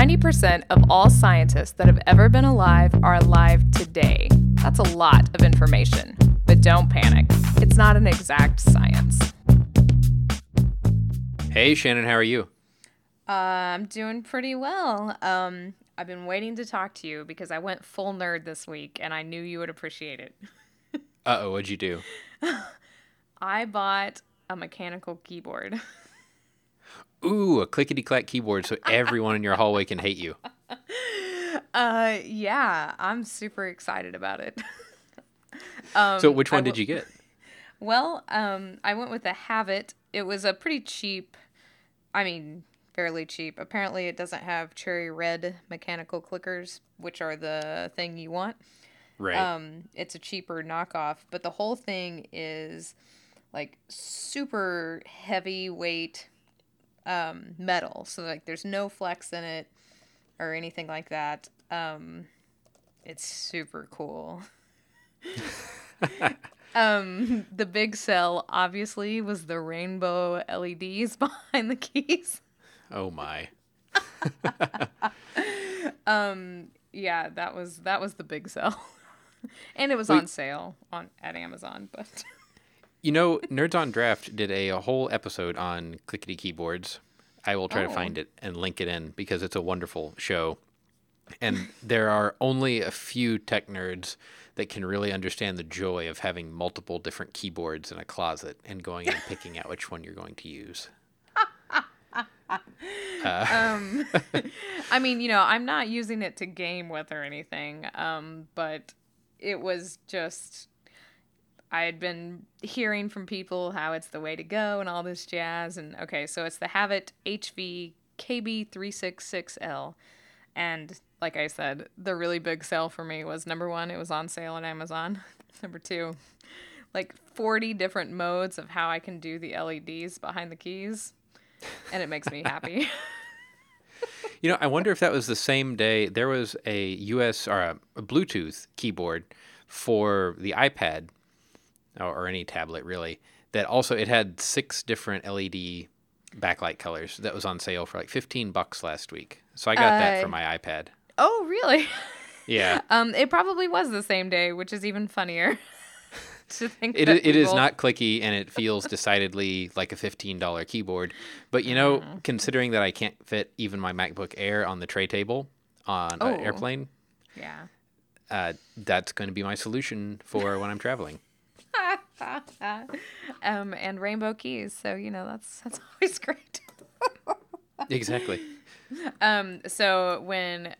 90% of all scientists that have ever been alive are alive today. That's a lot of information. But don't panic, it's not an exact science. Hey, Shannon, how are you? Uh, I'm doing pretty well. Um, I've been waiting to talk to you because I went full nerd this week and I knew you would appreciate it. Uh oh, what'd you do? I bought a mechanical keyboard. Ooh, a clickety clack keyboard so everyone in your hallway can hate you. Uh, yeah, I'm super excited about it. um, So, which one did you get? Well, um, I went with the Havit. It was a pretty cheap, I mean, fairly cheap. Apparently, it doesn't have cherry red mechanical clickers, which are the thing you want. Right. Um, it's a cheaper knockoff, but the whole thing is like super heavyweight um, metal. So like, there's no flex in it or anything like that. Um, it's super cool. um, the big sell obviously was the rainbow LEDs behind the keys. oh my. Um, yeah, that was that was the big sell. and it was on sale on at Amazon, but You know, Nerds on Draft did a, a whole episode on clickety keyboards. I will try to Oh. find it and link it in because it's a wonderful show. And there are only a few tech nerds that can really understand the joy of having multiple different keyboards in a closet and going and picking out which one you're going to use. um I mean, you know, I'm not using it to game with or anything. Um, but it was just I had been hearing from people how it's the way to go and all this jazz and okay, so it's the Havit HV KB366L. And like I said, the really big sale for me was number 1, it was on sale on Amazon. number 2, like 40 different modes of how I can do the LEDs behind the keys. And it makes me happy. You know, I wonder if that was the same day there was a US or a, a Bluetooth keyboard for the iPad or, or any tablet really that also it had six different LED backlight colors that was on sale for like 15 bucks last week. So I got that for Uh, my iPad. oh, really? Yeah. Um, it probably was the same day, which is even funnier. to think It, it we is not clicky and it feels decidedly like a $15 keyboard. But you know, Mm-hmm. considering that I can't fit even my MacBook Air on the tray table on Oh. an airplane, Yeah. uh, that's going to be my solution for when I'm traveling. um, and rainbow keys. So you know that's that's always great. Exactly. Um, so when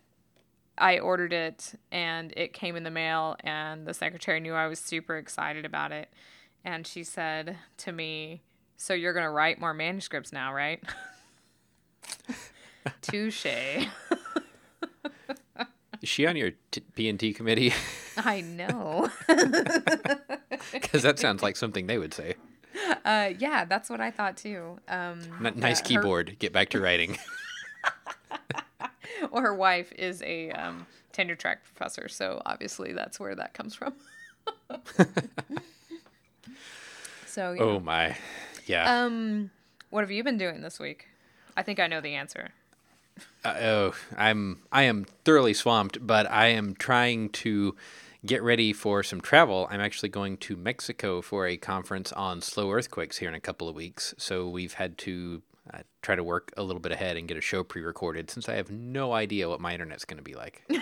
I ordered it and it came in the mail, and the secretary knew I was super excited about it, and she said to me, "So you're gonna write more manuscripts now, right?" Touche. Is she on your t- P&T committee? I know. Because that sounds like something they would say. Uh, yeah, that's what I thought too. Um, N- nice her- keyboard. Get back to writing. well, her wife is a um, tenure track professor, so obviously that's where that comes from. so, yeah. oh my. Yeah. um, what have you been doing this week? I think I know the answer. Uh, oh, I'm I am thoroughly swamped, but I am trying to get ready for some travel. I'm actually going to Mexico for a conference on slow earthquakes here in a couple of weeks. So we've had to uh, try to work a little bit ahead and get a show pre-recorded since I have no idea what my internet's going to be like.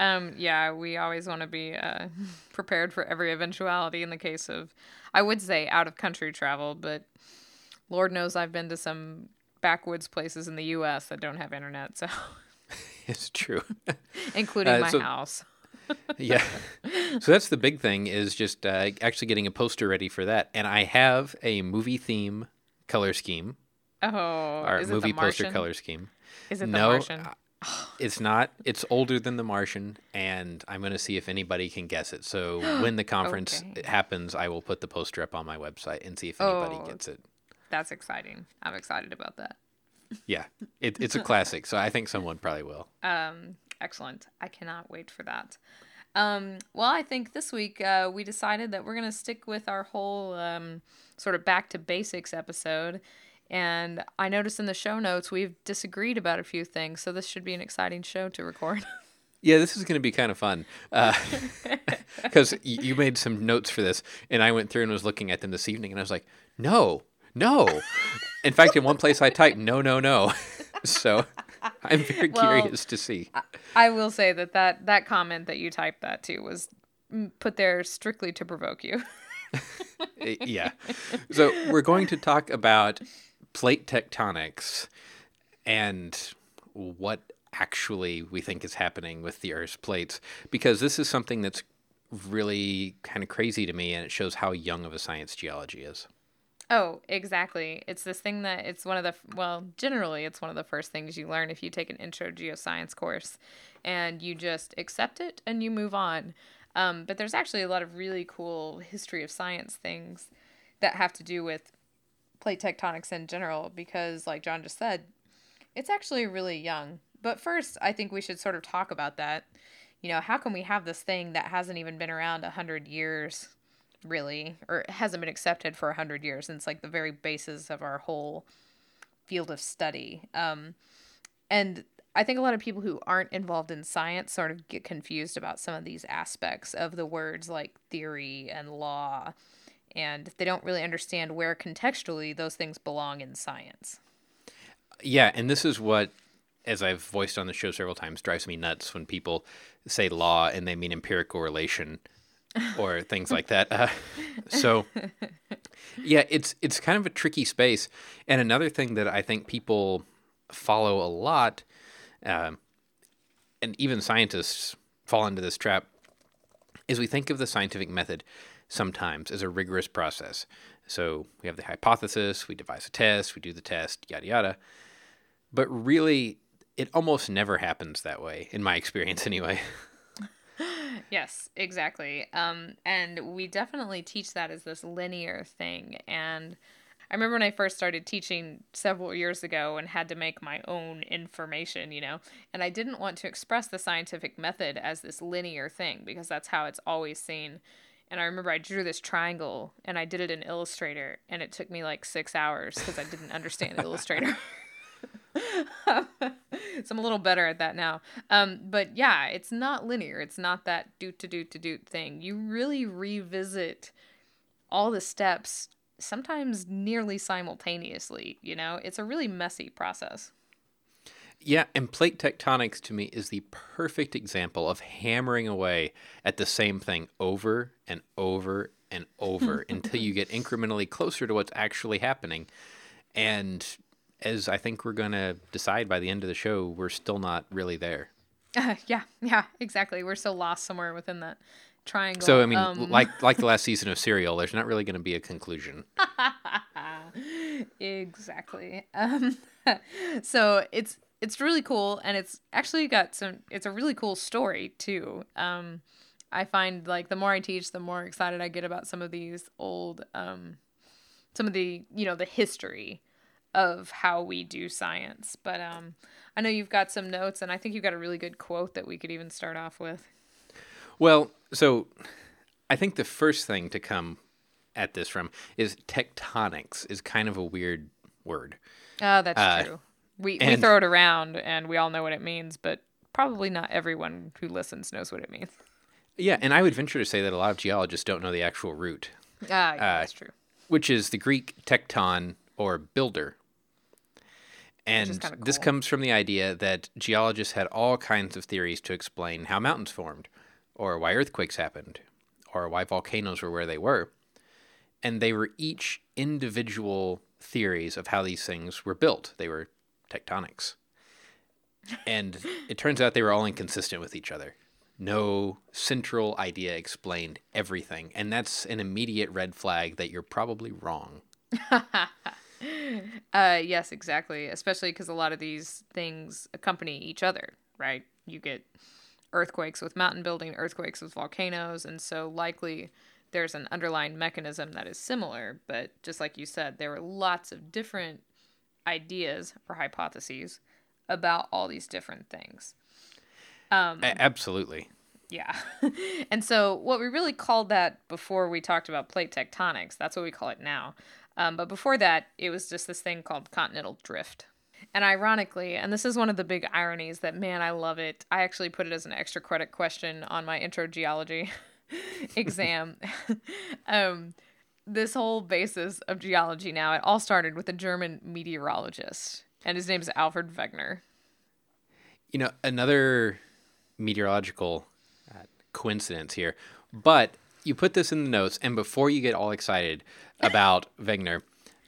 Um, yeah, we always want to be uh, prepared for every eventuality in the case of, I would say, out of country travel, but Lord knows I've been to some backwoods places in the U.S. that don't have internet, so it's true. including Uh, my so- house. yeah. So that's the big thing is just uh, actually getting a poster ready for that. And I have a movie theme color scheme Oh, or is movie it the poster color scheme. Is it the no, Martian? it's not. It's older than The Martian, and I'm going to see if anybody can guess it. So when the conference Okay. happens, I will put the poster up on my website and see if anybody Oh. gets it. That's exciting. I'm excited about that. Yeah, it, it's a classic, so I think someone probably will. Um, excellent. I cannot wait for that. Um, well, I think this week uh, we decided that we're going to stick with our whole um, sort of back to basics episode And I noticed in the show notes we've disagreed about a few things, so this should be an exciting show to record. Yeah, this is going to be kind of fun because uh, you made some notes for this, and I went through and was looking at them this evening, and I was like, no, no. In fact, in one place I typed no, no, no. so I'm very well, curious to see. I will say that, that that comment that you typed that to was put there strictly to provoke you. Eh, yeah. So we're going to talk about plate tectonics and what actually we think is happening with the Earth's plates because this is something that's really kind of crazy to me and it shows how young of a science geology is. Oh, exactly. It's this thing that it's one of the well, generally it's one of the first things you learn if you take an intro geoscience course and you just accept it and you move on. Um, but there's actually a lot of really cool history of science things that have to do with plate tectonics in general because like John just said, it's actually really young. But first, I think we should sort of talk about that. You know, how can we have this thing that hasn't even been around a hundred years, really, or hasn't been accepted for a hundred years? And it's like the very basis of our whole field of study. Um, and I think a lot of people who aren't involved in science sort of get confused about some of these aspects of the words like theory and law, and they don't really understand where contextually those things belong in science. Yeah, and this is what as I've voiced on the show several times, drives me nuts when people say law and they mean empirical relation or things like that. Uh, so, yeah, it's it's kind of a tricky space. And another thing that I think people follow a lot, uh, and even scientists fall into this trap, is we think of the scientific method sometimes as a rigorous process. So we have the hypothesis, we devise a test, we do the test, yada yada. But really, it almost never happens that way, in my experience, anyway. yes, exactly. Um, and we definitely teach that as this linear thing. And I remember when I first started teaching several years ago and had to make my own information, you know, and I didn't want to express the scientific method as this linear thing because that's how it's always seen. And I remember I drew this triangle and I did it in Illustrator, and it took me like six hours because I didn't understand Illustrator. so I'm a little better at that now. Um, but yeah, it's not linear. It's not that doot to doot to doot thing. You really revisit all the steps, sometimes nearly simultaneously. You know, it's a really messy process. Yeah, and plate tectonics to me is the perfect example of hammering away at the same thing over and over and over until you get incrementally closer to what's actually happening. And as I think we're going to decide by the end of the show, we're still not really there. Uh, yeah, yeah, exactly. We're still lost somewhere within that triangle. So I mean, um... like like the last season of Serial, there's not really going to be a conclusion. exactly. Um, so it's it's really cool, and it's actually got some. It's a really cool story too. Um, I find like the more I teach, the more excited I get about some of these old, um, some of the you know the history of how we do science. But um, I know you've got some notes, and I think you've got a really good quote that we could even start off with. Well, so I think the first thing to come at this from is tectonics is kind of a weird word. Oh, that's uh, true. We and, we throw it around and we all know what it means, but probably not everyone who listens knows what it means. Yeah, and I would venture to say that a lot of geologists don't know the actual root. Ah, yeah, uh, that's true. Which is the Greek tecton or builder, and cool. this comes from the idea that geologists had all kinds of theories to explain how mountains formed, or why earthquakes happened, or why volcanoes were where they were. And they were each individual theories of how these things were built. They were tectonics. And it turns out they were all inconsistent with each other. No central idea explained everything. And that's an immediate red flag that you're probably wrong. uh, yes, exactly. Especially because a lot of these things accompany each other, right? You get earthquakes with mountain building, earthquakes with volcanoes, and so likely there's an underlying mechanism that is similar. But just like you said, there were lots of different ideas or hypotheses about all these different things. Um, Absolutely. Yeah. and so, what we really called that before we talked about plate tectonics, that's what we call it now. Um, but before that, it was just this thing called continental drift. And ironically, and this is one of the big ironies that, man, I love it. I actually put it as an extra credit question on my intro geology exam. um, this whole basis of geology now, it all started with a German meteorologist, and his name is Alfred Wegener. You know, another meteorological uh, coincidence here, but you put this in the notes, and before you get all excited about Wegener,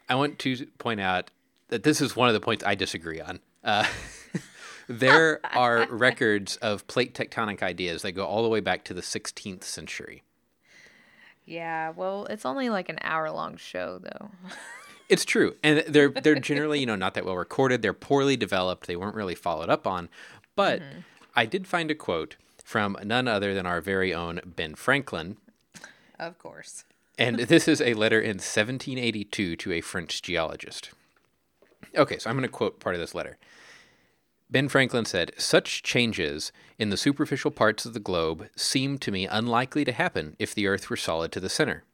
I want to point out that this is one of the points I disagree on. Uh, there are records of plate tectonic ideas that go all the way back to the 16th century. Yeah, well, it's only like an hour long show, though. It's true, and they're they're generally you know not that well recorded. They're poorly developed. They weren't really followed up on. But mm-hmm. I did find a quote from none other than our very own Ben Franklin. Of course. And this is a letter in 1782 to a French geologist. Okay, so I'm going to quote part of this letter. Ben Franklin said, Such changes in the superficial parts of the globe seem to me unlikely to happen if the earth were solid to the center.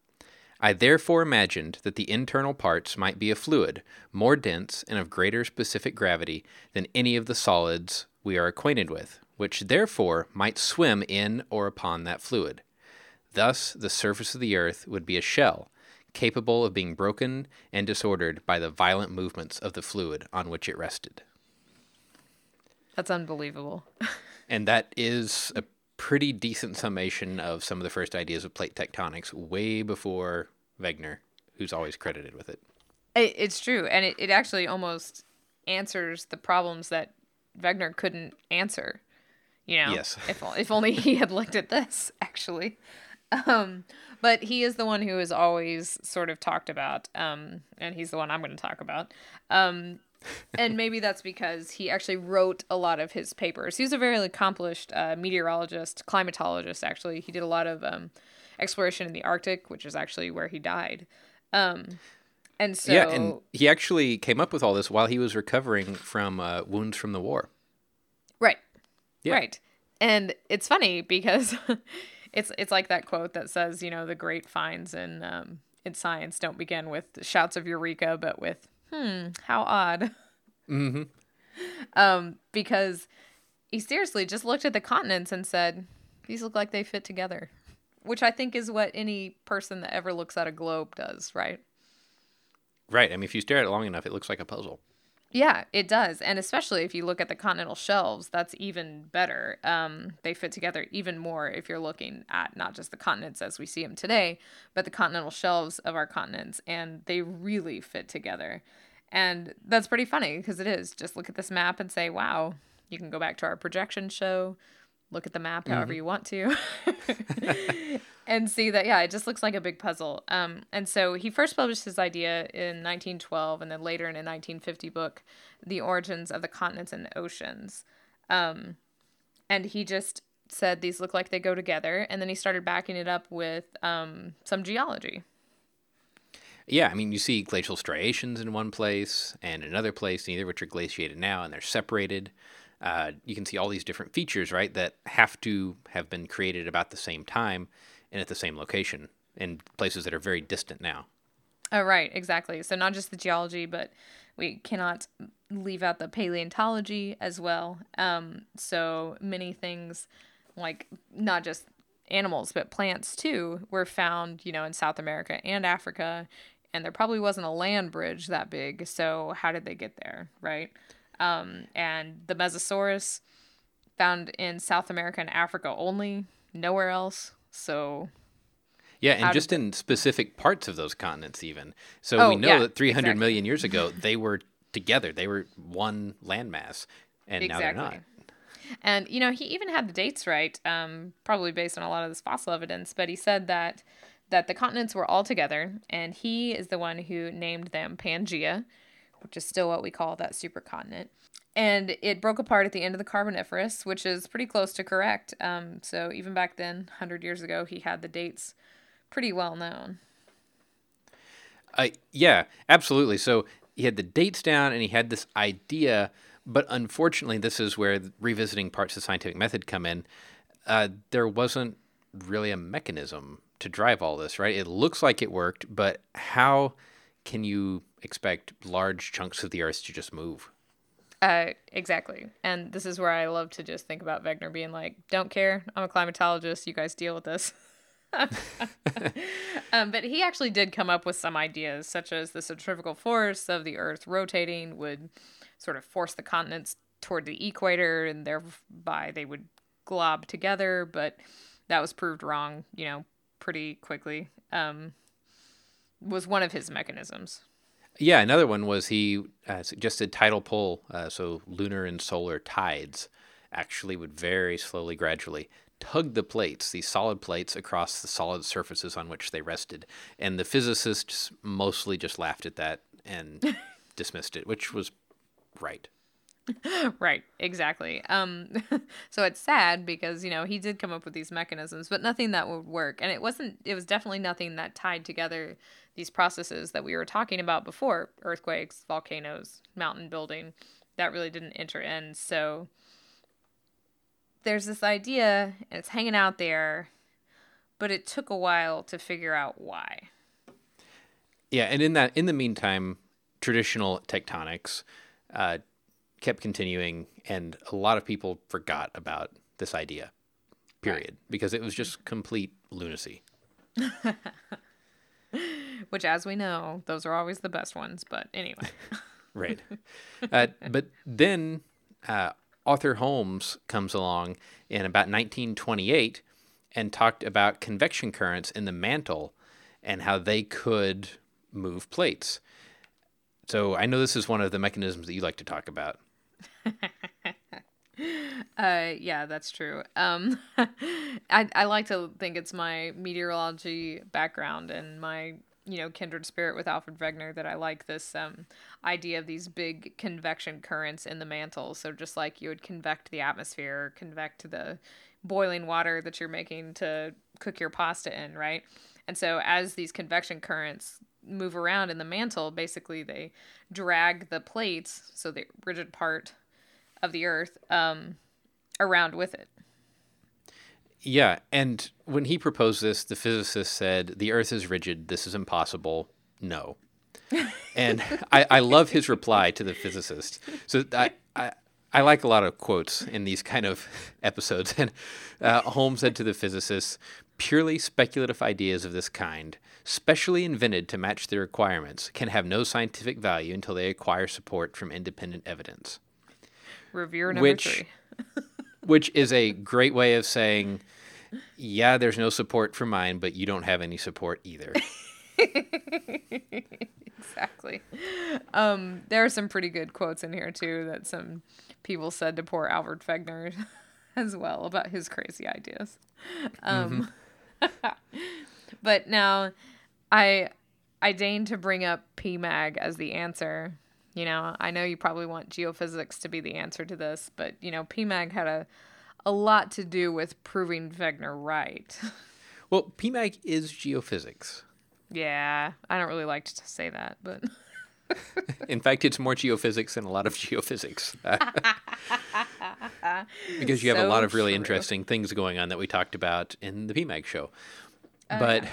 I therefore imagined that the internal parts might be a fluid, more dense and of greater specific gravity than any of the solids we are acquainted with, which therefore might swim in or upon that fluid. Thus, the surface of the earth would be a shell, capable of being broken and disordered by the violent movements of the fluid on which it rested. That's unbelievable. and that is a pretty decent summation of some of the first ideas of plate tectonics way before Wegener, who's always credited with it. It's true. And it, it actually almost answers the problems that Wegener couldn't answer. You know, yes. if, if only he had looked at this, actually. Um, but he is the one who is always sort of talked about, um, and he's the one I'm going to talk about. Um, and maybe that's because he actually wrote a lot of his papers. He was a very accomplished uh, meteorologist, climatologist. Actually, he did a lot of um, exploration in the Arctic, which is actually where he died. Um, and so, yeah, and he actually came up with all this while he was recovering from uh, wounds from the war. Right. Yeah. Right. And it's funny because it's it's like that quote that says, you know, the great finds in um, in science don't begin with shouts of eureka, but with hmm, how odd. Mm-hmm. Um, because he seriously just looked at the continents and said, these look like they fit together. Which I think is what any person that ever looks at a globe does, right? Right. I mean, if you stare at it long enough, it looks like a puzzle. Yeah, it does. And especially if you look at the continental shelves, that's even better. Um, they fit together even more if you're looking at not just the continents as we see them today, but the continental shelves of our continents. And they really fit together. And that's pretty funny because it is. Just look at this map and say, wow, you can go back to our projection show, look at the map however mm-hmm. you want to, and see that, yeah, it just looks like a big puzzle. Um, and so he first published his idea in 1912 and then later in a 1950 book, The Origins of the Continents and the Oceans. Um, and he just said these look like they go together. And then he started backing it up with um, some geology. Yeah, I mean, you see glacial striations in one place and another place, neither of which are glaciated now, and they're separated. Uh, you can see all these different features, right, that have to have been created about the same time and at the same location in places that are very distant now. Oh, right, exactly. So, not just the geology, but we cannot leave out the paleontology as well. Um, so, many things like not just animals, but plants too, were found, you know, in South America and Africa and there probably wasn't a land bridge that big. So how did they get there, right? Um, and the Mesosaurus found in South America and Africa only, nowhere else. So yeah, and just in specific parts of those continents, even. So oh, we know yeah, that three hundred exactly. million years ago they were together; they were one landmass, and exactly. now they're not. And you know, he even had the dates right, um, probably based on a lot of this fossil evidence. But he said that that the continents were all together, and he is the one who named them Pangea, which is still what we call that supercontinent. And it broke apart at the end of the Carboniferous, which is pretty close to correct. Um, so even back then, 100 years ago, he had the dates pretty well known. Uh, yeah, absolutely. So he had the dates down and he had this idea, but unfortunately, this is where revisiting parts of scientific method come in. Uh, there wasn't really a mechanism to drive all this, right? It looks like it worked, but how can you expect large chunks of the Earth to just move? Uh, exactly. And this is where I love to just think about Wegener being like, don't care. I'm a climatologist. You guys deal with this. um, but he actually did come up with some ideas, such as the centrifugal force of the Earth rotating would sort of force the continents toward the equator, and thereby they would glob together. But that was proved wrong, you know, pretty quickly. Um, was one of his mechanisms. Yeah, another one was he uh, suggested tidal pull, uh, so lunar and solar tides actually would very slowly, gradually tug the plates, these solid plates, across the solid surfaces on which they rested. And the physicists mostly just laughed at that and dismissed it, which was right. right, exactly. Um, so it's sad because you know he did come up with these mechanisms, but nothing that would work, and it wasn't. It was definitely nothing that tied together these processes that we were talking about before: earthquakes, volcanoes, mountain building. That really didn't enter in. So there's this idea, and it's hanging out there, but it took a while to figure out why. Yeah, and in that, in the meantime, traditional tectonics. Uh, kept continuing, and a lot of people forgot about this idea, period, right. because it was just complete lunacy. Which, as we know, those are always the best ones, but anyway. right. Uh, but then uh, Arthur Holmes comes along in about 1928 and talked about convection currents in the mantle and how they could move plates. So I know this is one of the mechanisms that you like to talk about. uh, yeah, that's true. Um, I I like to think it's my meteorology background and my you know kindred spirit with Alfred Wegener that I like this um idea of these big convection currents in the mantle. So just like you would convect the atmosphere, convect the boiling water that you're making to cook your pasta in, right? And so as these convection currents move around in the mantle, basically they drag the plates, so the rigid part of the earth um, around with it. Yeah, and when he proposed this, the physicist said, "The Earth is rigid. This is impossible. No." and I, I love his reply to the physicist. So I, I I like a lot of quotes in these kind of episodes. And uh, Holmes said to the physicist, "Purely speculative ideas of this kind, specially invented to match the requirements, can have no scientific value until they acquire support from independent evidence." Reviewer number which, three. which is a great way of saying, yeah, there's no support for mine, but you don't have any support either. exactly. Um, there are some pretty good quotes in here too that some people said to poor Albert Wegener as well about his crazy ideas. Um, mm-hmm. but now, I I deign to bring up PMAG as the answer you know, I know you probably want geophysics to be the answer to this, but you know, PMAG had a a lot to do with proving Wegener right. well, PMAG is geophysics. Yeah, I don't really like to say that, but In fact, it's more geophysics than a lot of geophysics. because you have so a lot of really true. interesting things going on that we talked about in the PMAG show. Oh, but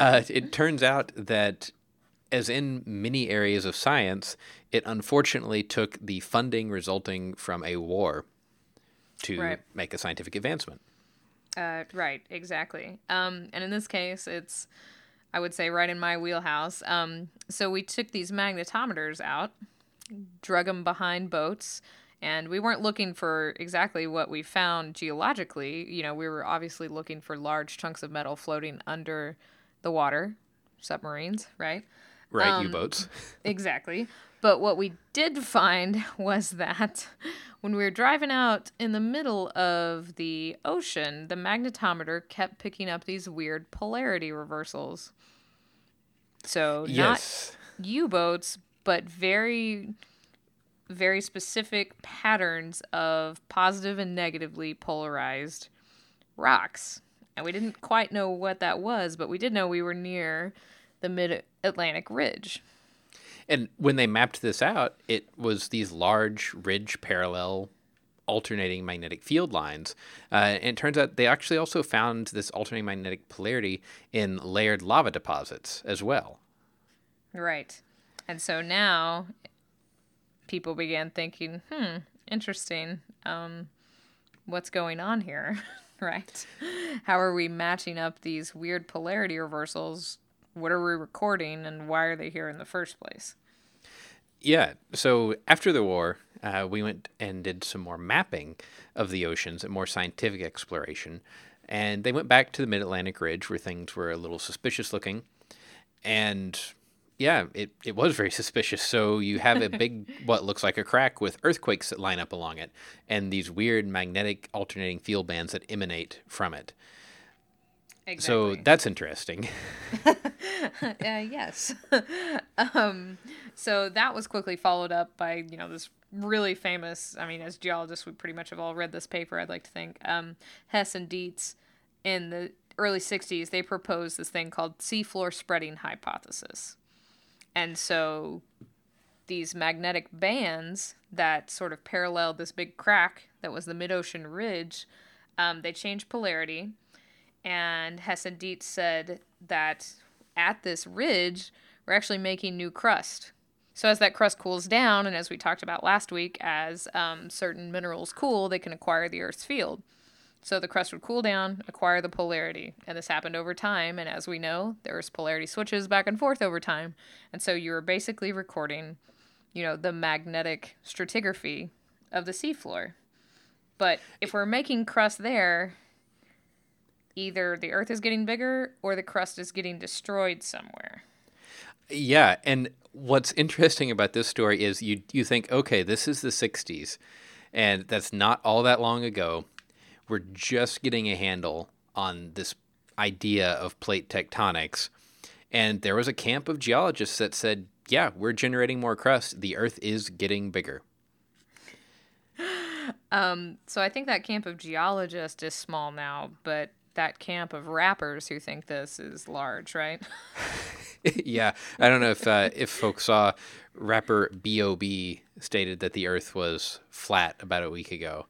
uh, it turns out that as in many areas of science, it unfortunately took the funding resulting from a war to right. make a scientific advancement. Uh, right, exactly. Um, and in this case, it's, I would say, right in my wheelhouse. Um, so we took these magnetometers out, drug them behind boats, and we weren't looking for exactly what we found geologically. You know, we were obviously looking for large chunks of metal floating under the water, submarines, right? Right, um, U boats. exactly. But what we did find was that when we were driving out in the middle of the ocean, the magnetometer kept picking up these weird polarity reversals. So, yes. not U boats, but very, very specific patterns of positive and negatively polarized rocks. And we didn't quite know what that was, but we did know we were near the mid Atlantic ridge. And when they mapped this out, it was these large ridge parallel alternating magnetic field lines. Uh, and it turns out they actually also found this alternating magnetic polarity in layered lava deposits as well. Right. And so now people began thinking, hmm, interesting. Um, what's going on here? right? How are we matching up these weird polarity reversals? What are we recording and why are they here in the first place? Yeah. So after the war, uh, we went and did some more mapping of the oceans and more scientific exploration. And they went back to the Mid Atlantic Ridge where things were a little suspicious looking. And yeah, it, it was very suspicious. So you have a big, what looks like a crack with earthquakes that line up along it and these weird magnetic alternating field bands that emanate from it. Exactly. So that's interesting. uh, yes. um, so that was quickly followed up by, you know, this really famous, I mean, as geologists, we pretty much have all read this paper, I'd like to think. Um, Hess and Dietz in the early 60s, they proposed this thing called seafloor spreading hypothesis. And so these magnetic bands that sort of paralleled this big crack that was the mid ocean ridge, um, they changed polarity. And Hess and Dietz said that at this ridge, we're actually making new crust. So as that crust cools down, and as we talked about last week, as um, certain minerals cool, they can acquire the Earth's field. So the crust would cool down, acquire the polarity, and this happened over time. And as we know, there's polarity switches back and forth over time, and so you were basically recording, you know, the magnetic stratigraphy of the seafloor. But if we're making crust there, either the Earth is getting bigger or the crust is getting destroyed somewhere. Yeah, and what's interesting about this story is you you think, okay, this is the '60s, and that's not all that long ago we're just getting a handle on this idea of plate tectonics. And there was a camp of geologists that said, yeah, we're generating more crust. The Earth is getting bigger. Um, so I think that camp of geologists is small now, but that camp of rappers who think this is large, right? yeah, I don't know if uh, if folks saw rapper B.O.B. stated that the Earth was flat about a week ago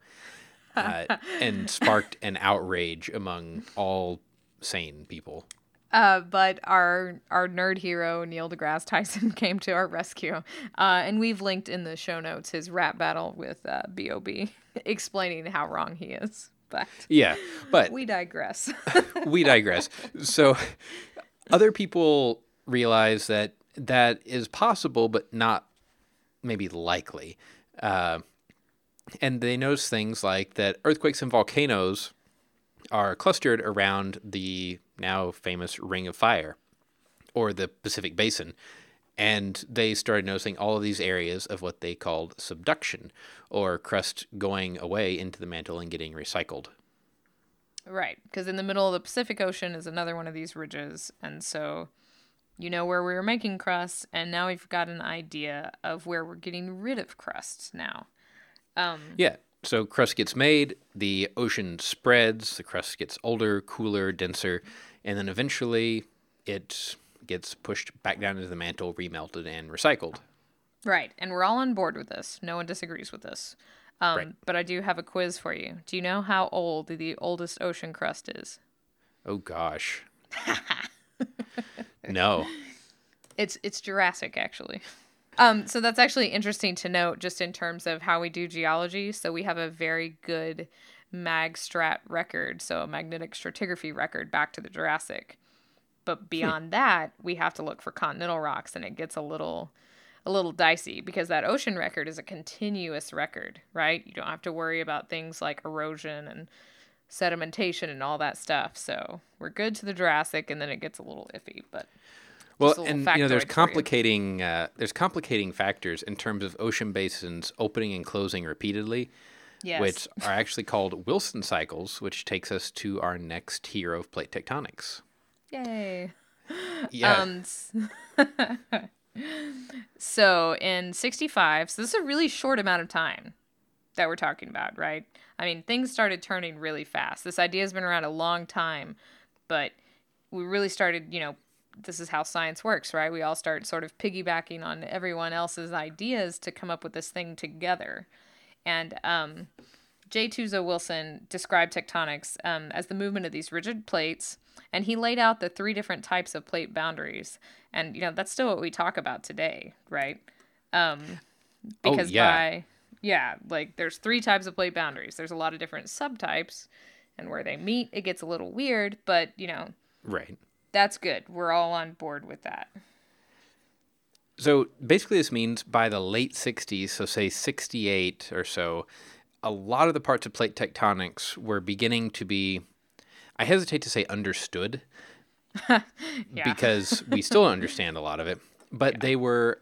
uh, and sparked an outrage among all sane people. Uh, but our our nerd hero Neil deGrasse Tyson came to our rescue, uh, and we've linked in the show notes his rap battle with uh, B.O.B. explaining how wrong he is. But yeah, but we digress. we digress. So other people realize that that is possible, but not maybe likely. Uh, and they notice things like that earthquakes and volcanoes are clustered around the now famous Ring of Fire or the Pacific Basin. And they started noticing all of these areas of what they called subduction, or crust going away into the mantle and getting recycled. Right, because in the middle of the Pacific Ocean is another one of these ridges. And so you know where we were making crust, and now we've got an idea of where we're getting rid of crust now. Um, yeah. So crust gets made, the ocean spreads, the crust gets older, cooler, denser, and then eventually it gets pushed back down into the mantle, remelted, and recycled. Right. And we're all on board with this. No one disagrees with this. Um, right. But I do have a quiz for you. Do you know how old the oldest ocean crust is? Oh, gosh. no. It's it's Jurassic, actually. Um, so that's actually interesting to note just in terms of how we do geology. So we have a very good magstrat record, so a magnetic stratigraphy record back to the Jurassic. But beyond that, we have to look for continental rocks and it gets a little a little dicey because that ocean record is a continuous record, right? You don't have to worry about things like erosion and sedimentation and all that stuff. So we're good to the Jurassic and then it gets a little iffy, but well, and you know, there's complicating uh, there's complicating factors in terms of ocean basins opening and closing repeatedly, yes. which are actually called Wilson cycles, which takes us to our next hero of plate tectonics. Yay! Yeah. Um, so in 65, so this is a really short amount of time that we're talking about, right? I mean, things started turning really fast. This idea has been around a long time, but we really started, you know, this is how science works, right? We all start sort of piggybacking on everyone else's ideas to come up with this thing together. And um, J. Tuzo Wilson described tectonics um, as the movement of these rigid plates, and he laid out the three different types of plate boundaries. And you know that's still what we talk about today, right? Um, because oh, yeah. by yeah, like there's three types of plate boundaries. There's a lot of different subtypes, and where they meet, it gets a little weird. But you know, right? That's good. We're all on board with that. So basically, this means by the late 60s, so say 68 or so, a lot of the parts of plate tectonics were beginning to be, I hesitate to say understood, because we still understand a lot of it, but yeah. they were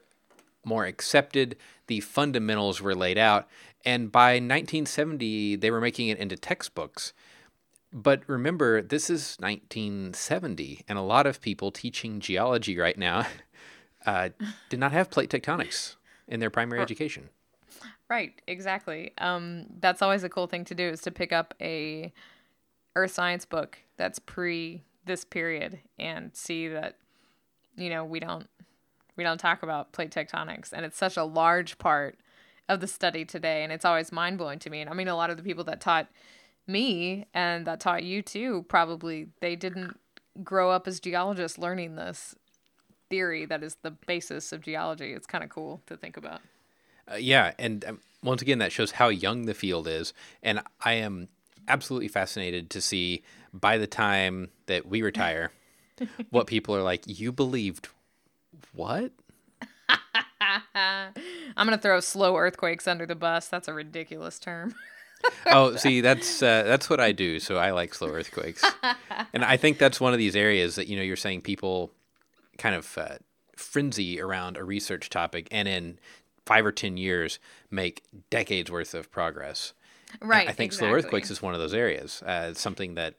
more accepted. The fundamentals were laid out. And by 1970, they were making it into textbooks. But remember, this is 1970, and a lot of people teaching geology right now uh, did not have plate tectonics in their primary education. Right, exactly. Um, that's always a cool thing to do is to pick up a earth science book that's pre this period and see that you know we don't we don't talk about plate tectonics. And it's such a large part of the study today. And it's always mind blowing to me. And I mean a lot of the people that taught me and that taught you too probably they didn't grow up as geologists learning this theory that is the basis of geology. It's kind of cool to think about. Uh, yeah, and um, once again, that shows how young the field is, and I am absolutely fascinated to see by the time that we retire, what people are like. You believed what? I'm gonna throw slow earthquakes under the bus. That's a ridiculous term. oh, see, that's uh, that's what I do. So I like slow earthquakes, and I think that's one of these areas that you know you're saying people kind of uh, frenzy around a research topic and in five or ten years make decades worth of progress. Right. I think exactly. slow earthquakes is one of those areas. Uh, it's something that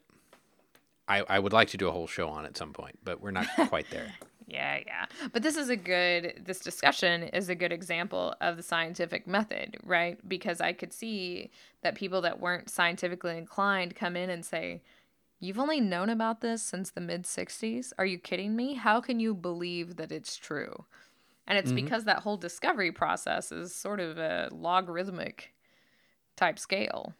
I, I would like to do a whole show on at some point, but we're not quite there. Yeah, yeah. But this is a good, this discussion is a good example of the scientific method, right? Because I could see that people that weren't scientifically inclined come in and say, You've only known about this since the mid 60s? Are you kidding me? How can you believe that it's true? And it's mm-hmm. because that whole discovery process is sort of a logarithmic type scale.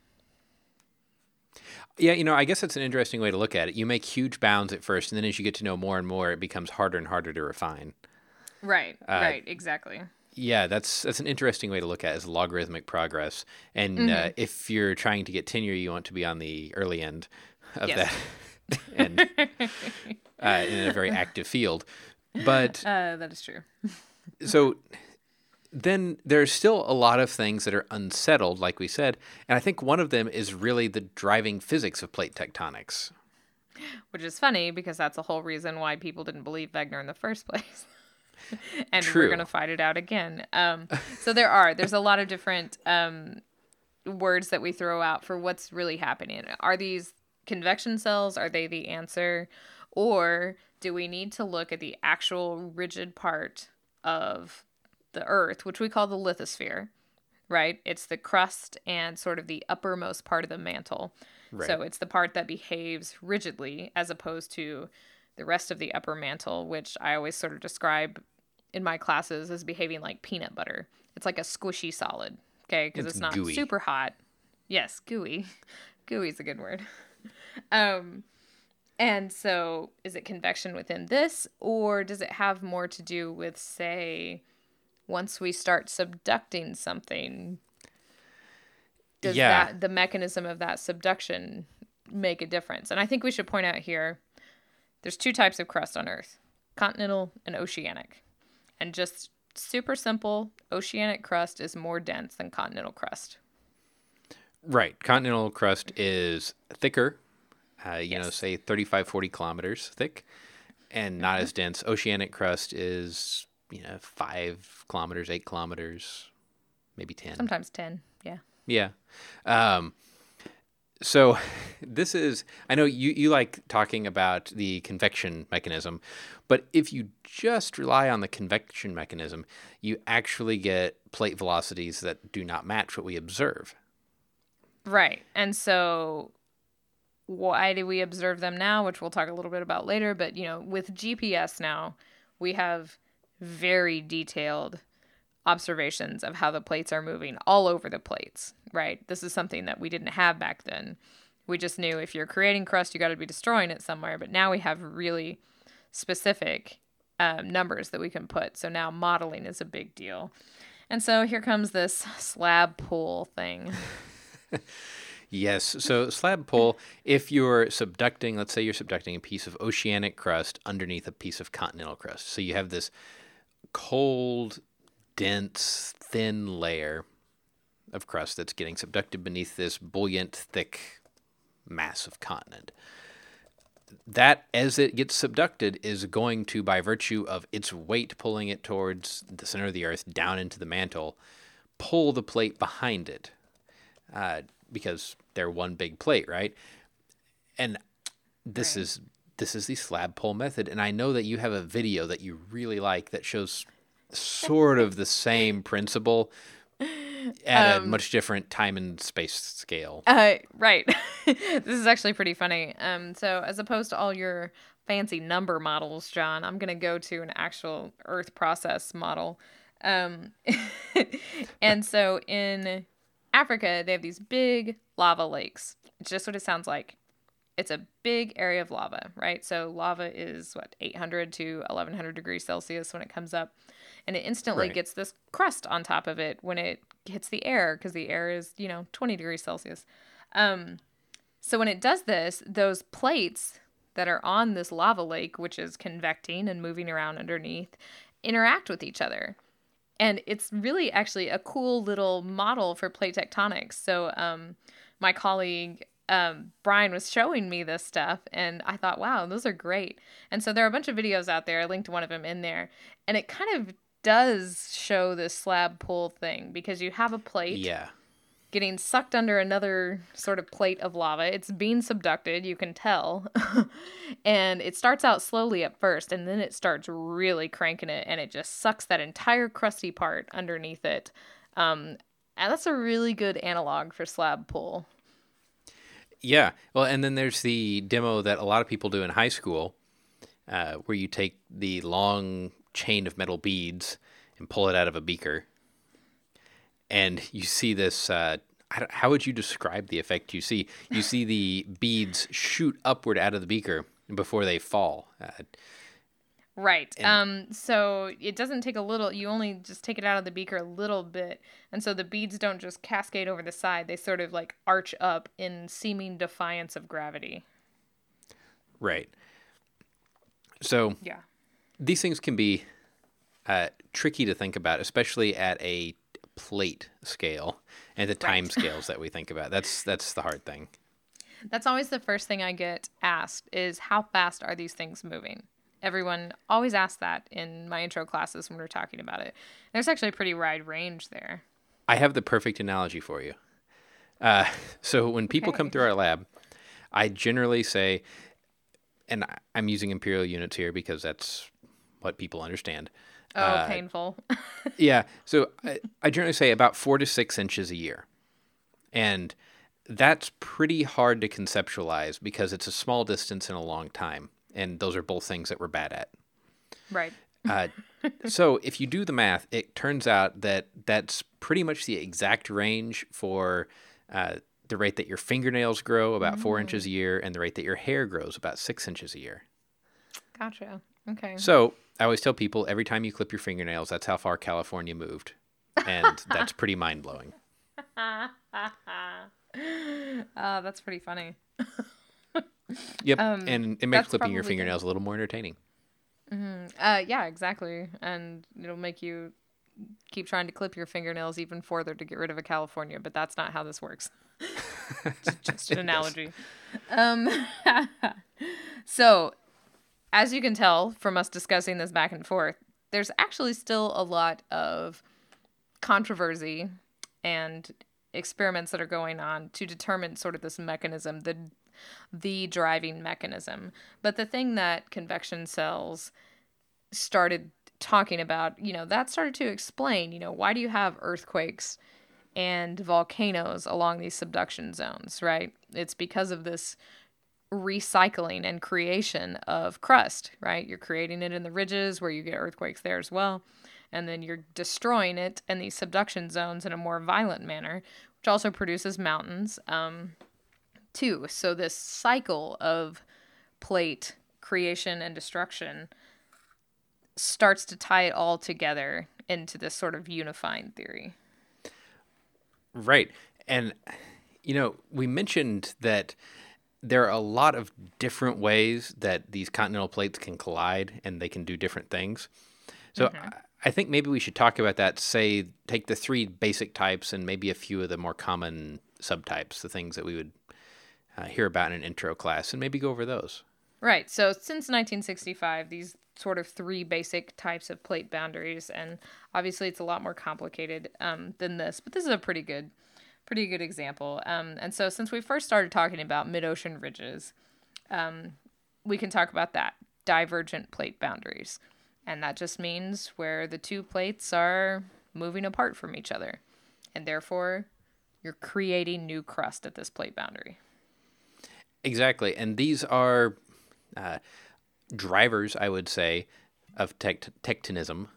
Yeah, you know, I guess that's an interesting way to look at it. You make huge bounds at first, and then as you get to know more and more, it becomes harder and harder to refine. Right, uh, right, exactly. Yeah, that's that's an interesting way to look at it, is logarithmic progress. And uh, mm-hmm. uh, if you're trying to get tenure, you want to be on the early end of yes. that, and uh, in a very active field. But uh, that is true. so then there's still a lot of things that are unsettled, like we said, and I think one of them is really the driving physics of plate tectonics. Which is funny because that's the whole reason why people didn't believe Wegener in the first place. and True. we're going to fight it out again. Um, so there are there's a lot of different um, words that we throw out for what's really happening. Are these convection cells? Are they the answer? Or do we need to look at the actual rigid part of the Earth, which we call the lithosphere, right? It's the crust and sort of the uppermost part of the mantle. Right. So it's the part that behaves rigidly as opposed to the rest of the upper mantle, which I always sort of describe in my classes as behaving like peanut butter. It's like a squishy solid, okay? Because it's, it's, not gooey. super hot. Yes, gooey. gooey is a good word. um, and so, is it convection within this, or does it have more to do with, say, once we start subducting something? Does yeah. that the mechanism of that subduction make a difference? And I think we should point out here there's two types of crust on Earth continental and oceanic. And just super simple, oceanic crust is more dense than continental crust. Right. Continental crust is thicker, uh, you yes. know, say 35, 40 kilometers thick, and not mm-hmm. as dense. Oceanic crust is, you know, five kilometers, eight kilometers, maybe 10. Sometimes 10. Yeah. Yeah. Um, so this is i know you, you like talking about the convection mechanism but if you just rely on the convection mechanism you actually get plate velocities that do not match what we observe Right. And so why do we observe them now, which we'll talk a little bit about later, but you know, with GPS now, we have very detailed observations of how the plates are moving all over the plates, right? This is something that we didn't have back then. We just knew if you're creating crust, you got to be destroying it somewhere. But now we have really specific um, numbers that we can put. So now modeling is a big deal. And so here comes this slab pull thing. yes. So slab pull, if you're subducting, let's say you're subducting a piece of oceanic crust underneath a piece of continental crust. So you have this cold, dense, thin layer of crust that's getting subducted beneath this buoyant, thick mass of continent. That, as it gets subducted, is going to, by virtue of its weight pulling it towards the center of the earth, down into the mantle, pull the plate behind it. Uh, because they're one big plate, right? And this right. is this is the slab pull method, and I know that you have a video that you really like that shows sort of the same principle at um, a much different time and space scale. Uh, right. this is actually pretty funny. Um, so as opposed to all your fancy number models, John, I'm gonna go to an actual Earth process model. Um, and so in Africa, they have these big lava lakes. It's just what it sounds like. It's a big area of lava, right? So lava is what 800 to 1100 degrees Celsius when it comes up, and it instantly right. gets this crust on top of it when it hits the air because the air is you know 20 degrees Celsius. Um, so when it does this, those plates that are on this lava lake, which is convecting and moving around underneath, interact with each other and it's really actually a cool little model for plate tectonics. So um, my colleague um, Brian was showing me this stuff, and I thought, wow, those are great. And so there are a bunch of videos out there. I linked one of them in there, and it kind of does show this slab pull thing because you have a plate. Yeah getting sucked under another sort of plate of lava. It's being subducted, you can tell. and it starts out slowly at first, and then it starts really cranking it, and it just sucks that entire crusty part underneath it. Um, and that's a really good analog for slab pull. Yeah. Well, and then there's the demo that a lot of people do in high school uh, where you take the long chain of metal beads and pull it out of a beaker and you see this. Uh, how would you describe the effect you see? You see the beads shoot upward out of the beaker before they fall. Uh, right. And, um. So it doesn't take a little. You only just take it out of the beaker a little bit, and so the beads don't just cascade over the side. They sort of like arch up in seeming defiance of gravity. Right. So yeah, these things can be uh, tricky to think about, especially at a plate scale and the right. time scales that we think about. That's that's the hard thing. That's always the first thing I get asked is how fast are these things moving? Everyone always asks that in my intro classes when we're talking about it. There's actually a pretty wide range there. I have the perfect analogy for you. Uh, so when people okay. come through our lab, I generally say, and I'm using imperial units here because that's what people understand. Oh, uh, painful. yeah. So I, I generally say about four to six inches a year. And that's pretty hard to conceptualize because it's a small distance in a long time. And those are both things that we're bad at. Right. uh, so if you do the math, it turns out that that's pretty much the exact range for uh, the rate that your fingernails grow, about four inches mm. a year, and the rate that your hair grows, about six inches a year. Gotcha. Okay. So I always tell people every time you clip your fingernails, that's how far California moved. And that's pretty mind blowing. oh, that's pretty funny. Yep. Um, and it makes clipping your fingernails good. a little more entertaining. Mm-hmm. Uh, yeah, exactly. And it'll make you keep trying to clip your fingernails even further to get rid of a California, but that's not how this works. just, just an analogy. Um, so as you can tell from us discussing this back and forth, there's actually still a lot of controversy and experiments that are going on to determine sort of this mechanism, the the driving mechanism. But the thing that convection cells started talking about, you know, that started to explain, you know, why do you have earthquakes and volcanoes along these subduction zones, right? It's because of this recycling and creation of crust, right? You're creating it in the ridges where you get earthquakes there as well. and then you're destroying it in these subduction zones in a more violent manner, which also produces mountains um, too. So this cycle of plate creation and destruction starts to tie it all together into this sort of unifying theory. Right. And, you know, we mentioned that there are a lot of different ways that these continental plates can collide and they can do different things. So mm-hmm. I think maybe we should talk about that. Say, take the three basic types and maybe a few of the more common subtypes, the things that we would uh, hear about in an intro class, and maybe go over those. Right. So since 1965, these sort of three basic types of plate boundaries, and obviously it's a lot more complicated um, than this, but this is a pretty good, pretty good example. Um, and so since we first started talking about mid-ocean ridges, um, we can talk about that divergent plate boundaries, and that just means where the two plates are moving apart from each other, and therefore you're creating new crust at this plate boundary. Exactly, and these are uh, drivers, I would say, of tect- tectonism.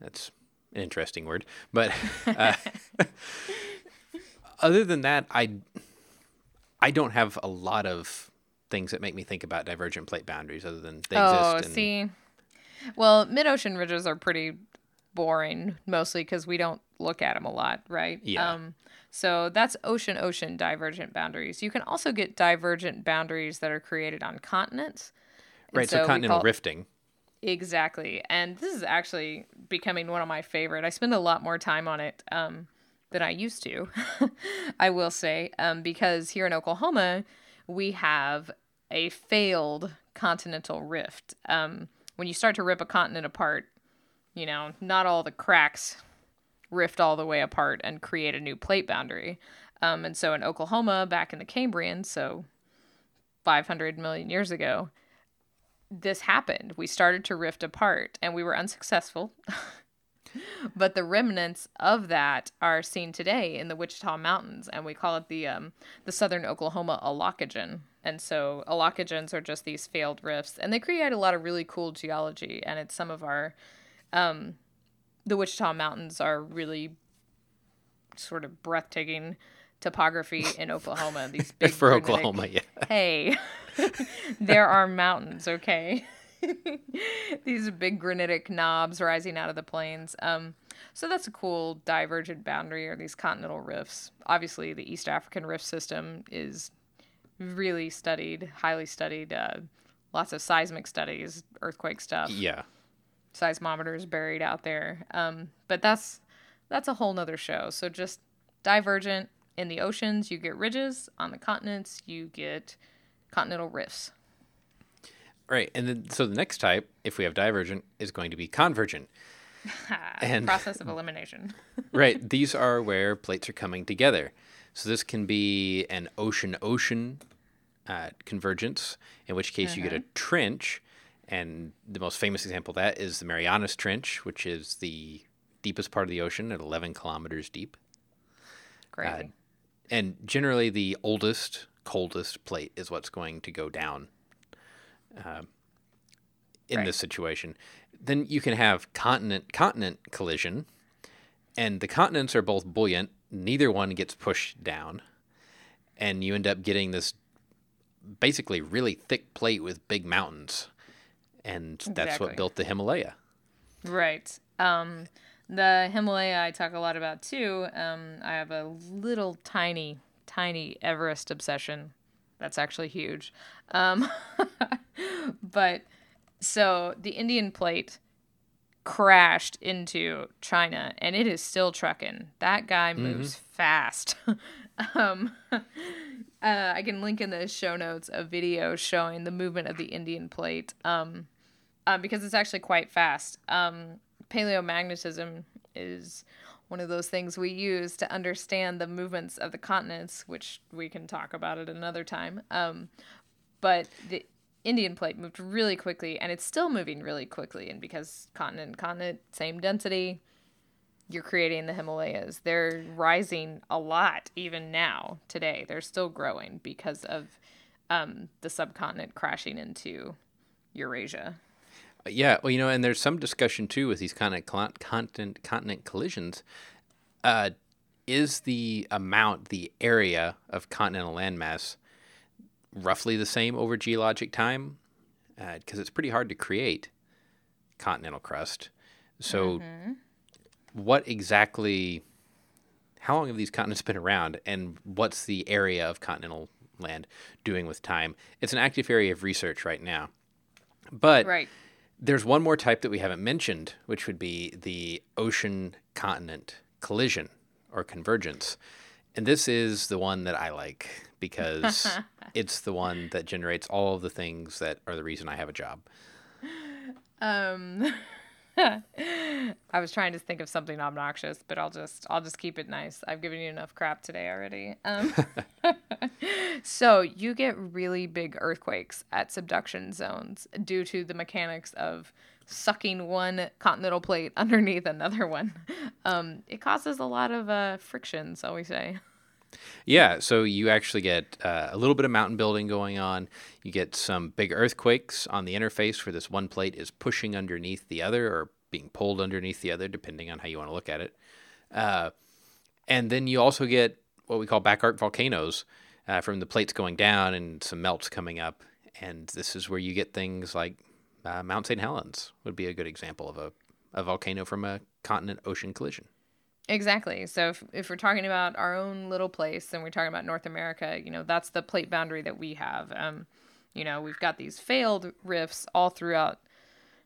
That's an interesting word. But uh, other than that, I I don't have a lot of things that make me think about divergent plate boundaries other than they oh, exist. Oh, see. Well, mid ocean ridges are pretty boring, mostly because we don't look at them a lot, right? Yeah. Um, so that's ocean ocean divergent boundaries. You can also get divergent boundaries that are created on continents. Right, so, so continental rifting. Exactly. And this is actually becoming one of my favorite. I spend a lot more time on it um, than I used to, I will say, um, because here in Oklahoma, we have a failed continental rift. Um, when you start to rip a continent apart, you know, not all the cracks rift all the way apart and create a new plate boundary. Um, and so in Oklahoma, back in the Cambrian, so 500 million years ago, this happened. We started to rift apart and we were unsuccessful. but the remnants of that are seen today in the Wichita Mountains, and we call it the um, the Southern Oklahoma aulacogen. And so aulacogens are just these failed rifts, and they create a lot of really cool geology. And it's some of our um, the Wichita Mountains are really sort of breathtaking topography in Oklahoma. These big for Oklahoma, yeah. Hey, there are mountains, okay? These big granitic knobs rising out of the plains. Um, so that's a cool divergent boundary, or these continental rifts. Obviously, the East African rift system is really studied, highly studied. Uh, lots of seismic studies, earthquake stuff. Yeah. Seismometers buried out there. Um, but that's that's a whole nother show. So just divergent in the oceans, you get ridges. On the continents, you get continental rifts. Right. And then, so the next type, if we have divergent, is going to be convergent. and process of elimination. right. These are where plates are coming together. So this can be an ocean ocean uh, convergence, in which case mm-hmm. you get a mm-hmm. trench. And the most famous example of that is the Marianas Trench, which is the deepest part of the ocean at 11 kilometers deep. Crazy. Uh, and generally, the oldest coldest plate is what's going to go down uh, in right. this situation. Then you can have continent continent collision, and the continents are both buoyant. Neither one gets pushed down, and you end up getting this basically really thick plate with big mountains, and that's exactly. what built the Himalaya. Right. Um, the Himalaya I talk a lot about too. Um, I have a little tiny tiny Everest obsession. That's actually huge. Um, but so the Indian plate crashed into China and it is still trucking. That guy mm-hmm. moves mm-hmm. fast. um, uh, I can link in the show notes a video showing the movement of the Indian plate um, uh, because it's actually quite fast. Um, paleomagnetism is one of those things we use to understand the movements of the continents, which we can talk about at another time. Um, but the Indian plate moved really quickly, and it's still moving really quickly. And because continent continent, same density, you're creating the Himalayas. They're rising a lot even now, today. They're still growing because of um, the subcontinent crashing into Eurasia. Yeah, well, you know, and there's some discussion too with these kind of continent continent collisions. Uh, is the amount, the area of continental landmass, roughly the same over geologic time? Because uh, it's pretty hard to create continental crust. So, mm-hmm. what exactly? How long have these continents been around, and what's the area of continental land doing with time? It's an active area of research right now. But right. There's one more type that we haven't mentioned, which would be the ocean continent collision or convergence. And this is the one that I like because it's the one that generates all of the things that are the reason I have a job. Um I was trying to think of something obnoxious, but I'll just I'll just keep it nice. I've given you enough crap today already. Um, so you get really big earthquakes at subduction zones due to the mechanics of sucking one continental plate underneath another one. Um, it causes a lot of uh, friction, so we say. Yeah, so you actually get uh, a little bit of mountain building going on. You get some big earthquakes on the interface where this one plate is pushing underneath the other or being pulled underneath the other, depending on how you want to look at it. Uh, and then you also get what we call back arc volcanoes uh, from the plates going down and some melts coming up. And this is where you get things like uh, Mount St. Helens would be a good example of a, a volcano from a continent ocean collision. Exactly. So if, if we're talking about our own little place and we're talking about North America, you know, that's the plate boundary that we have. Um, you know, we've got these failed rifts all throughout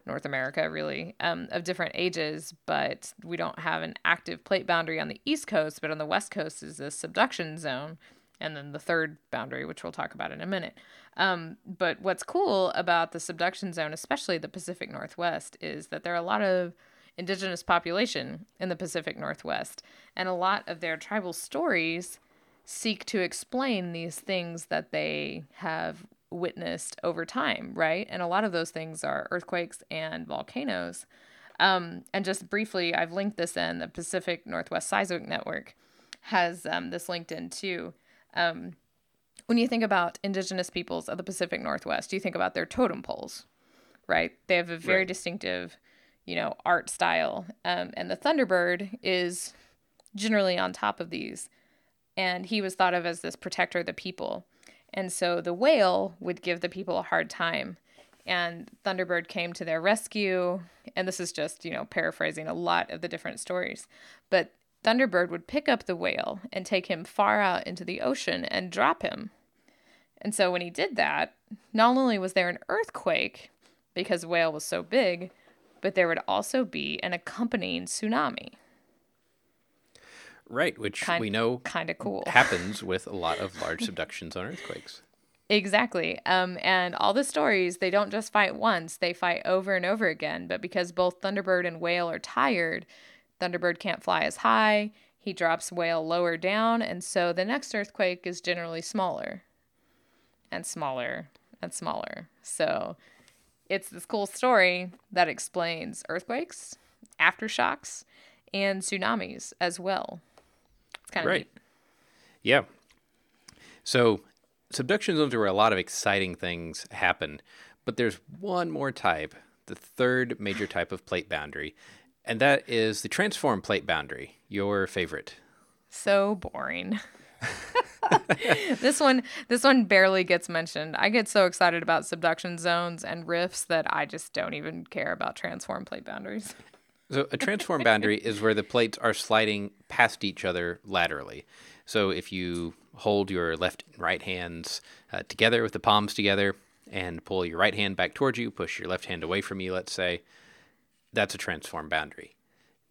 North America, really, um, of different ages, but we don't have an active plate boundary on the East Coast, but on the West Coast is a subduction zone. And then the third boundary, which we'll talk about in a minute. Um, but what's cool about the subduction zone, especially the Pacific Northwest, is that there are a lot of indigenous population in the Pacific Northwest. And a lot of their tribal stories seek to explain these things that they have witnessed over time, right? And a lot of those things are earthquakes and volcanoes. Um, and just briefly, I've linked this in the Pacific Northwest Seismic Network has um, this linked in too. Um, when you think about indigenous peoples of the Pacific Northwest, you think about their totem poles, right? They have a very right. distinctive you know, art style. Um, and the Thunderbird is generally on top of these. And he was thought of as this protector of the people. And so the whale would give the people a hard time. And Thunderbird came to their rescue. And this is just, you know, paraphrasing a lot of the different stories. But Thunderbird would pick up the whale and take him far out into the ocean and drop him. And so when he did that, not only was there an earthquake because whale was so big, but there would also be an accompanying tsunami. Right, which kind, we know kind of cool happens with a lot of large subductions on earthquakes. Exactly. Um, and all the stories, they don't just fight once, they fight over and over again. But because both Thunderbird and Whale are tired, Thunderbird can't fly as high. He drops Whale lower down. And so the next earthquake is generally smaller and smaller and smaller. So it's this cool story that explains earthquakes, aftershocks, and tsunamis as well. It's kind of right. Neat. Yeah. So, subduction zones are where a lot of exciting things happen, but there's one more type, the third major type of plate boundary, and that is the transform plate boundary, your favorite. So boring. this one this one barely gets mentioned. I get so excited about subduction zones and rifts that I just don't even care about transform plate boundaries. So a transform boundary is where the plates are sliding past each other laterally. So if you hold your left and right hands uh, together with the palms together and pull your right hand back towards you, push your left hand away from you, let's say, that's a transform boundary.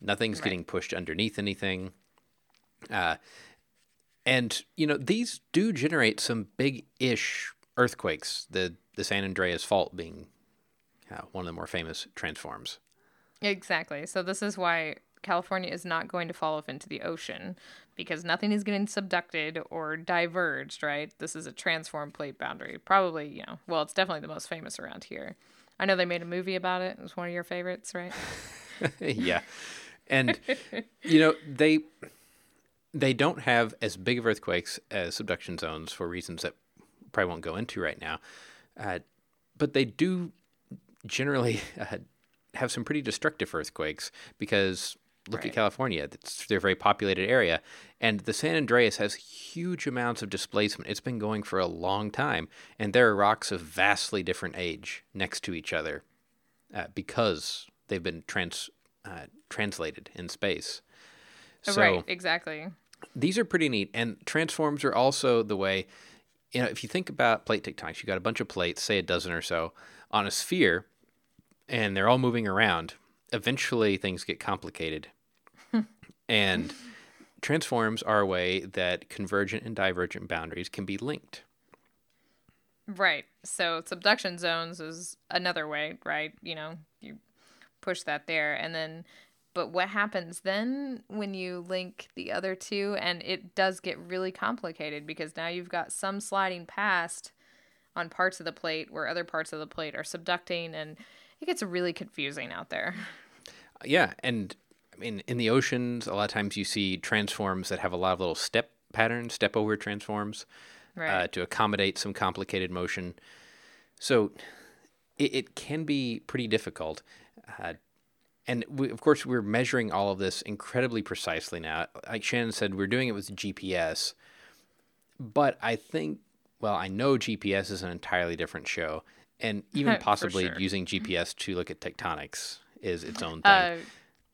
Nothing's right. getting pushed underneath anything. Uh, and you know these do generate some big-ish earthquakes. The the San Andreas Fault being uh, one of the more famous transforms. Exactly. So this is why California is not going to fall off into the ocean because nothing is getting subducted or diverged, right? This is a transform plate boundary. Probably, you know, well, it's definitely the most famous around here. I know they made a movie about it. It was one of your favorites, right? yeah. And you know, they they don't have as big of earthquakes as subduction zones for reasons that probably won't go into right now. Uh, but they do generally uh, have some pretty destructive earthquakes because look Right. at California. It's they're a very populated area, and the San Andreas has huge amounts of displacement. It's been going for a long time, and there are rocks of vastly different age next to each other uh, because they've been trans uh, translated in space. So right, exactly. These are pretty neat, and transforms are also the way. You know, if you think about plate tectonics, you got a bunch of plates, say a dozen or so, on a sphere, and they're all moving around. Eventually, things get complicated, and transforms are a way that convergent and divergent boundaries can be linked. Right. So subduction zones is another way, right? You know, you push that there and then but what happens then when you link the other two and it does get really complicated because now you've got some sliding past on parts of the plate where other parts of the plate are subducting and it gets really confusing out there. Yeah, and I mean, in the oceans, a lot of times you see transforms that have a lot of little step patterns, step over transforms. uh, to accommodate some complicated motion. So it, it can be pretty difficult. Uh, and we, of course, we're measuring all of this incredibly precisely now. Like Shannon said, we're doing it with GPS. But I think, well, I know GPS is an entirely different show. And even possibly sure. using GPS to look at tectonics is its own thing.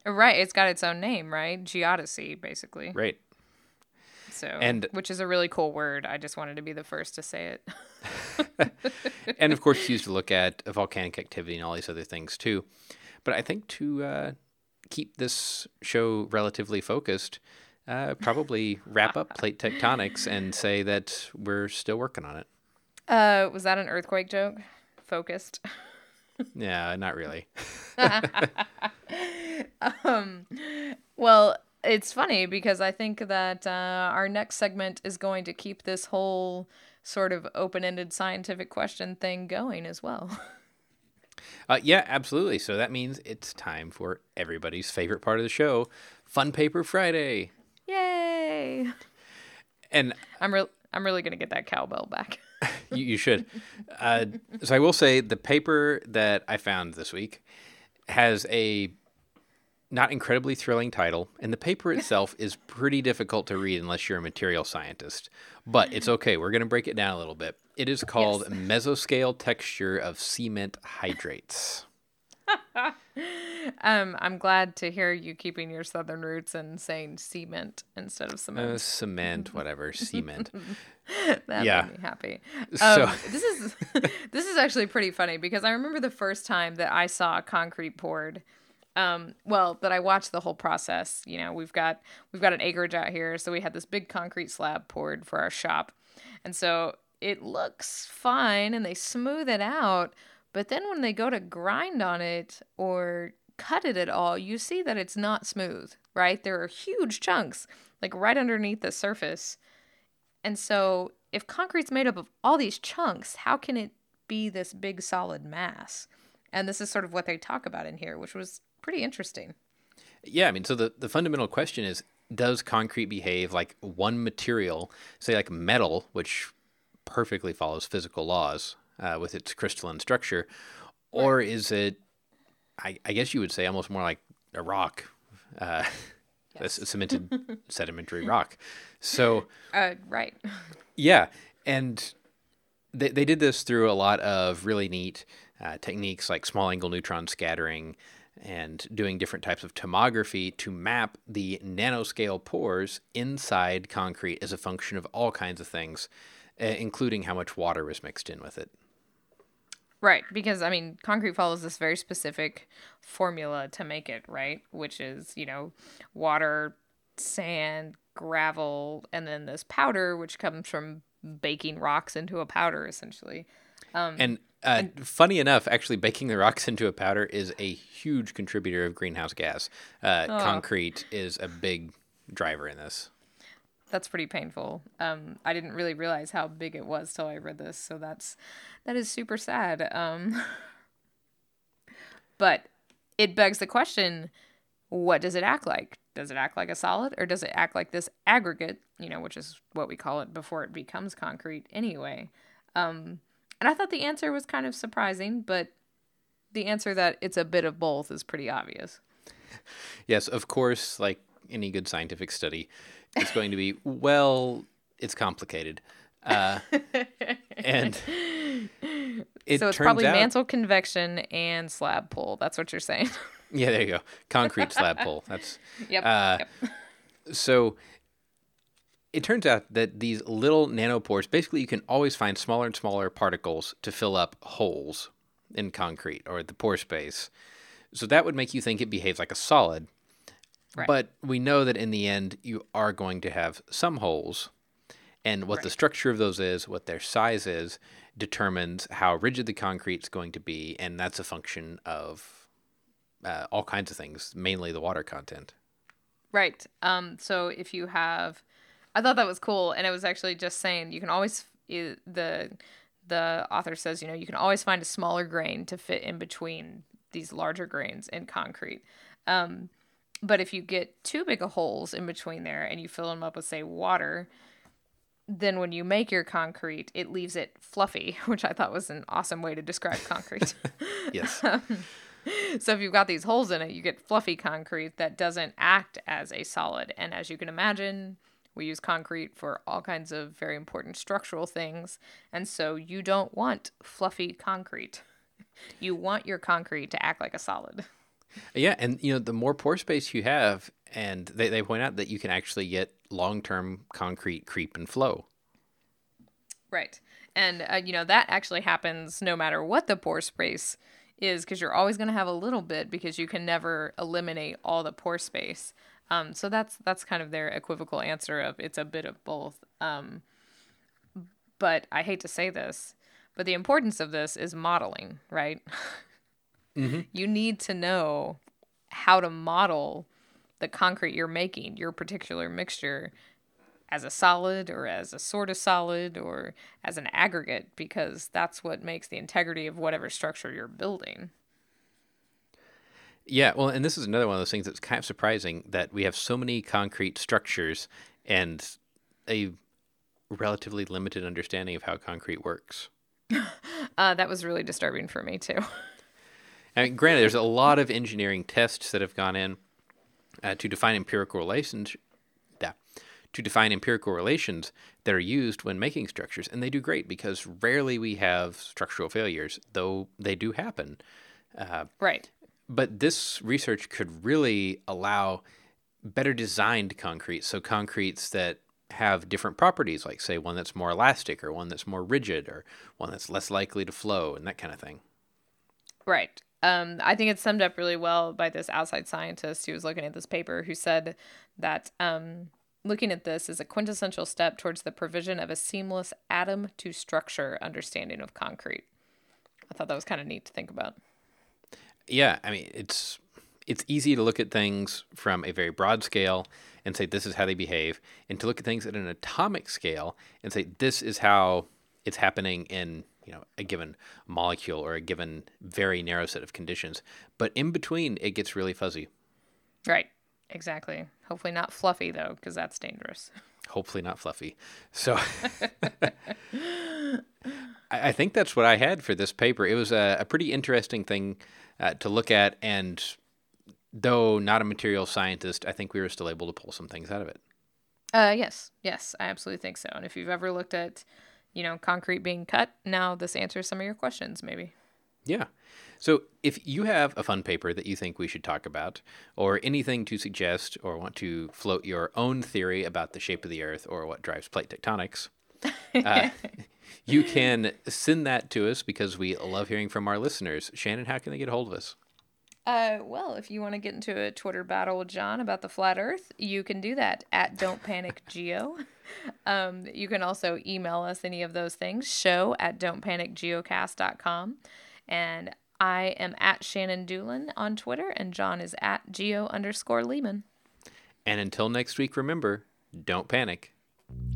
Uh, right, it's got its own name, right? Geodesy basically. right. So And- which is a really cool word. I just wanted to be the first to say it. and of course, used to look at volcanic activity and all these other things too. But I think to uh, keep this show relatively focused, uh, probably wrap up plate tectonics and say that we're still working on it. Uh, was that an earthquake joke? Focused. Yeah, not really. Well, it's funny because I think that uh, our next segment is going to keep this whole sort of open-ended scientific question thing going as well. Uh, yeah, absolutely. So that means it's time for everybody's favorite part of the show, Fun Paper Friday. Yay! And I'm real. I'm really gonna get that cowbell back. you, you should. Uh, so I will say the paper that I found this week has a not incredibly thrilling title, and the paper itself is pretty difficult to read unless you're a material scientist. But it's okay. We're going to break it down a little bit. It is called Mesoscale Texture of Cement Hydrates. Um, I'm glad to hear you keeping your southern roots and saying cement instead of Uh, cement. cement, whatever, cement. that yeah. made me happy. So- Um, this is this is actually pretty funny because I remember the first time that I saw concrete poured. Um, well, that I watched the whole process. You know, we've got we've got an acreage out here, so we had this big concrete slab poured for our shop, and so it looks fine, and they smooth it out. But then when they go to grind on it or cut it at all, you see that it's not smooth. Right? There are huge chunks like right underneath the surface. And so, if concrete's made up of all these chunks, how can it be this big solid mass? And this is sort of what they talk about in here, which was pretty interesting. Yeah, I mean, so the, the fundamental question is does concrete behave like one material, say like metal, which perfectly follows physical laws uh, with its crystalline structure, or is it, I, I guess you would say, almost more like a rock, uh, a c- cemented sedimentary rock? So, Uh, right. yeah, and they, they did this through a lot of really neat uh, techniques like small angle neutron scattering and doing different types of tomography to map the nanoscale pores inside concrete as a function of all kinds of things, uh, including how much water was mixed in with it. Right. Because, I mean, concrete follows this very specific formula to make it, right? Which is, you know, water, sand, gravel, and then this powder, which comes from baking rocks into a powder, essentially. And uh, funny enough, actually, baking the rocks into a powder is a huge contributor of greenhouse gas. Uh, Concrete is a big driver in this. that's pretty painful. Um, I didn't really realize how big it was till I read this, so that's that is super sad. Um, but it begs the question: What does it act like? Does it act like a solid, or does it act like this aggregate? You know, which is what we call it before it becomes concrete, anyway. Um, and I thought the answer was kind of surprising, but the answer that it's a bit of both is pretty obvious. Yes, of course, like any good scientific study, it's going to be, well, it's complicated. Uh, and it so it's turns probably out, mantle convection and slab pull. That's what you're saying. Yeah, there you go. Concrete slab pull. That's yep. Uh, yep. so. It turns out that these little nanopores, basically, you can always find smaller and smaller particles to fill up holes in concrete or the pore space. So that would make you think it behaves like a solid. Right. But we know that in the end, you are going to have some holes. And what the structure of those is, what their size is, determines how rigid the concrete's going to be. And that's a function of uh, all kinds of things, mainly the water content. Right. Um. So if you have, I thought that was cool, and it was actually just saying you can always the the author says you know you can always find a smaller grain to fit in between these larger grains in concrete. Um, but if you get too big of holes in between there and you fill them up with say water, then when you make your concrete, it leaves it fluffy, which I thought was an awesome way to describe concrete. Yes. So if you've got these holes in it, you get fluffy concrete that doesn't act as a solid. And as you can imagine, we use concrete for all kinds of very important structural things. And so you don't want fluffy concrete. You want your concrete to act like a solid. Yeah, and you know, the more pore space you have, and they, they point out that you can actually get long term concrete creep and flow. Right. And, uh, you know, that actually happens no matter what the pore space is because you're always going to have a little bit because you can never eliminate all the pore space. Um, so that's that's kind of their equivocal answer of it's a bit of both. Um, but I hate to say this, but the importance of this is modeling, right? You need to know how to model the concrete you're making, your particular mixture, as a solid or as a sort of solid or as an aggregate because that's what makes the integrity of whatever structure you're building. Yeah, well, and this is another one of those things that's kind of surprising that we have so many concrete structures and a relatively limited understanding of how concrete works. Uh, that was really disturbing for me too. I mean, granted, there's a lot of engineering tests that have gone in uh, to define empirical relations. Yeah, to define empirical relations that are used when making structures, and they do great because rarely we have structural failures, though they do happen. right. But this research could really allow better designed concrete, so concretes that have different properties, like say one that's more elastic or one that's more rigid or one that's less likely to flow and that kind of thing. Right. Um, I think it's summed up really well by this outside scientist who was looking at this paper who said that um, looking at this is a quintessential step towards the provision of a seamless atom to structure understanding of concrete. I thought that was kind of neat to think about. Yeah, I mean it's it's easy to look at things from a very broad scale and say this is how they behave, and to look at things at an atomic scale and say this is how it's happening in you know a given molecule or a given very narrow set of conditions. But in between, it gets really fuzzy. Right. Exactly. Hopefully not fluffy though, because that's dangerous. Hopefully not fluffy. So I, I think that's what I had for this paper. It was a, a pretty interesting thing uh, to look at, and though not a material scientist, I think we were still able to pull some things out of it. Uh, yes, yes, I absolutely think so. And if you've ever looked at, you know, concrete being cut, now this answers some of your questions, maybe. Yeah. So if you have a fun paper that you think we should talk about, or anything to suggest, or want to float your own theory about the shape of the Earth or what drives plate tectonics, uh, you can send that to us because we love hearing from our listeners. Shannon, how can they get a hold of us? Uh, well, if you want to get into a Twitter battle with John about the flat Earth, you can do that at Don't Panic Geo. Um, you can also email us any of those things. Show at don'tpanicgeocast.com, and I am at Shannon Dulin on Twitter, and John is at geo underscore Leeman. And until next week, remember don't panic.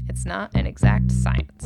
It's not an exact science.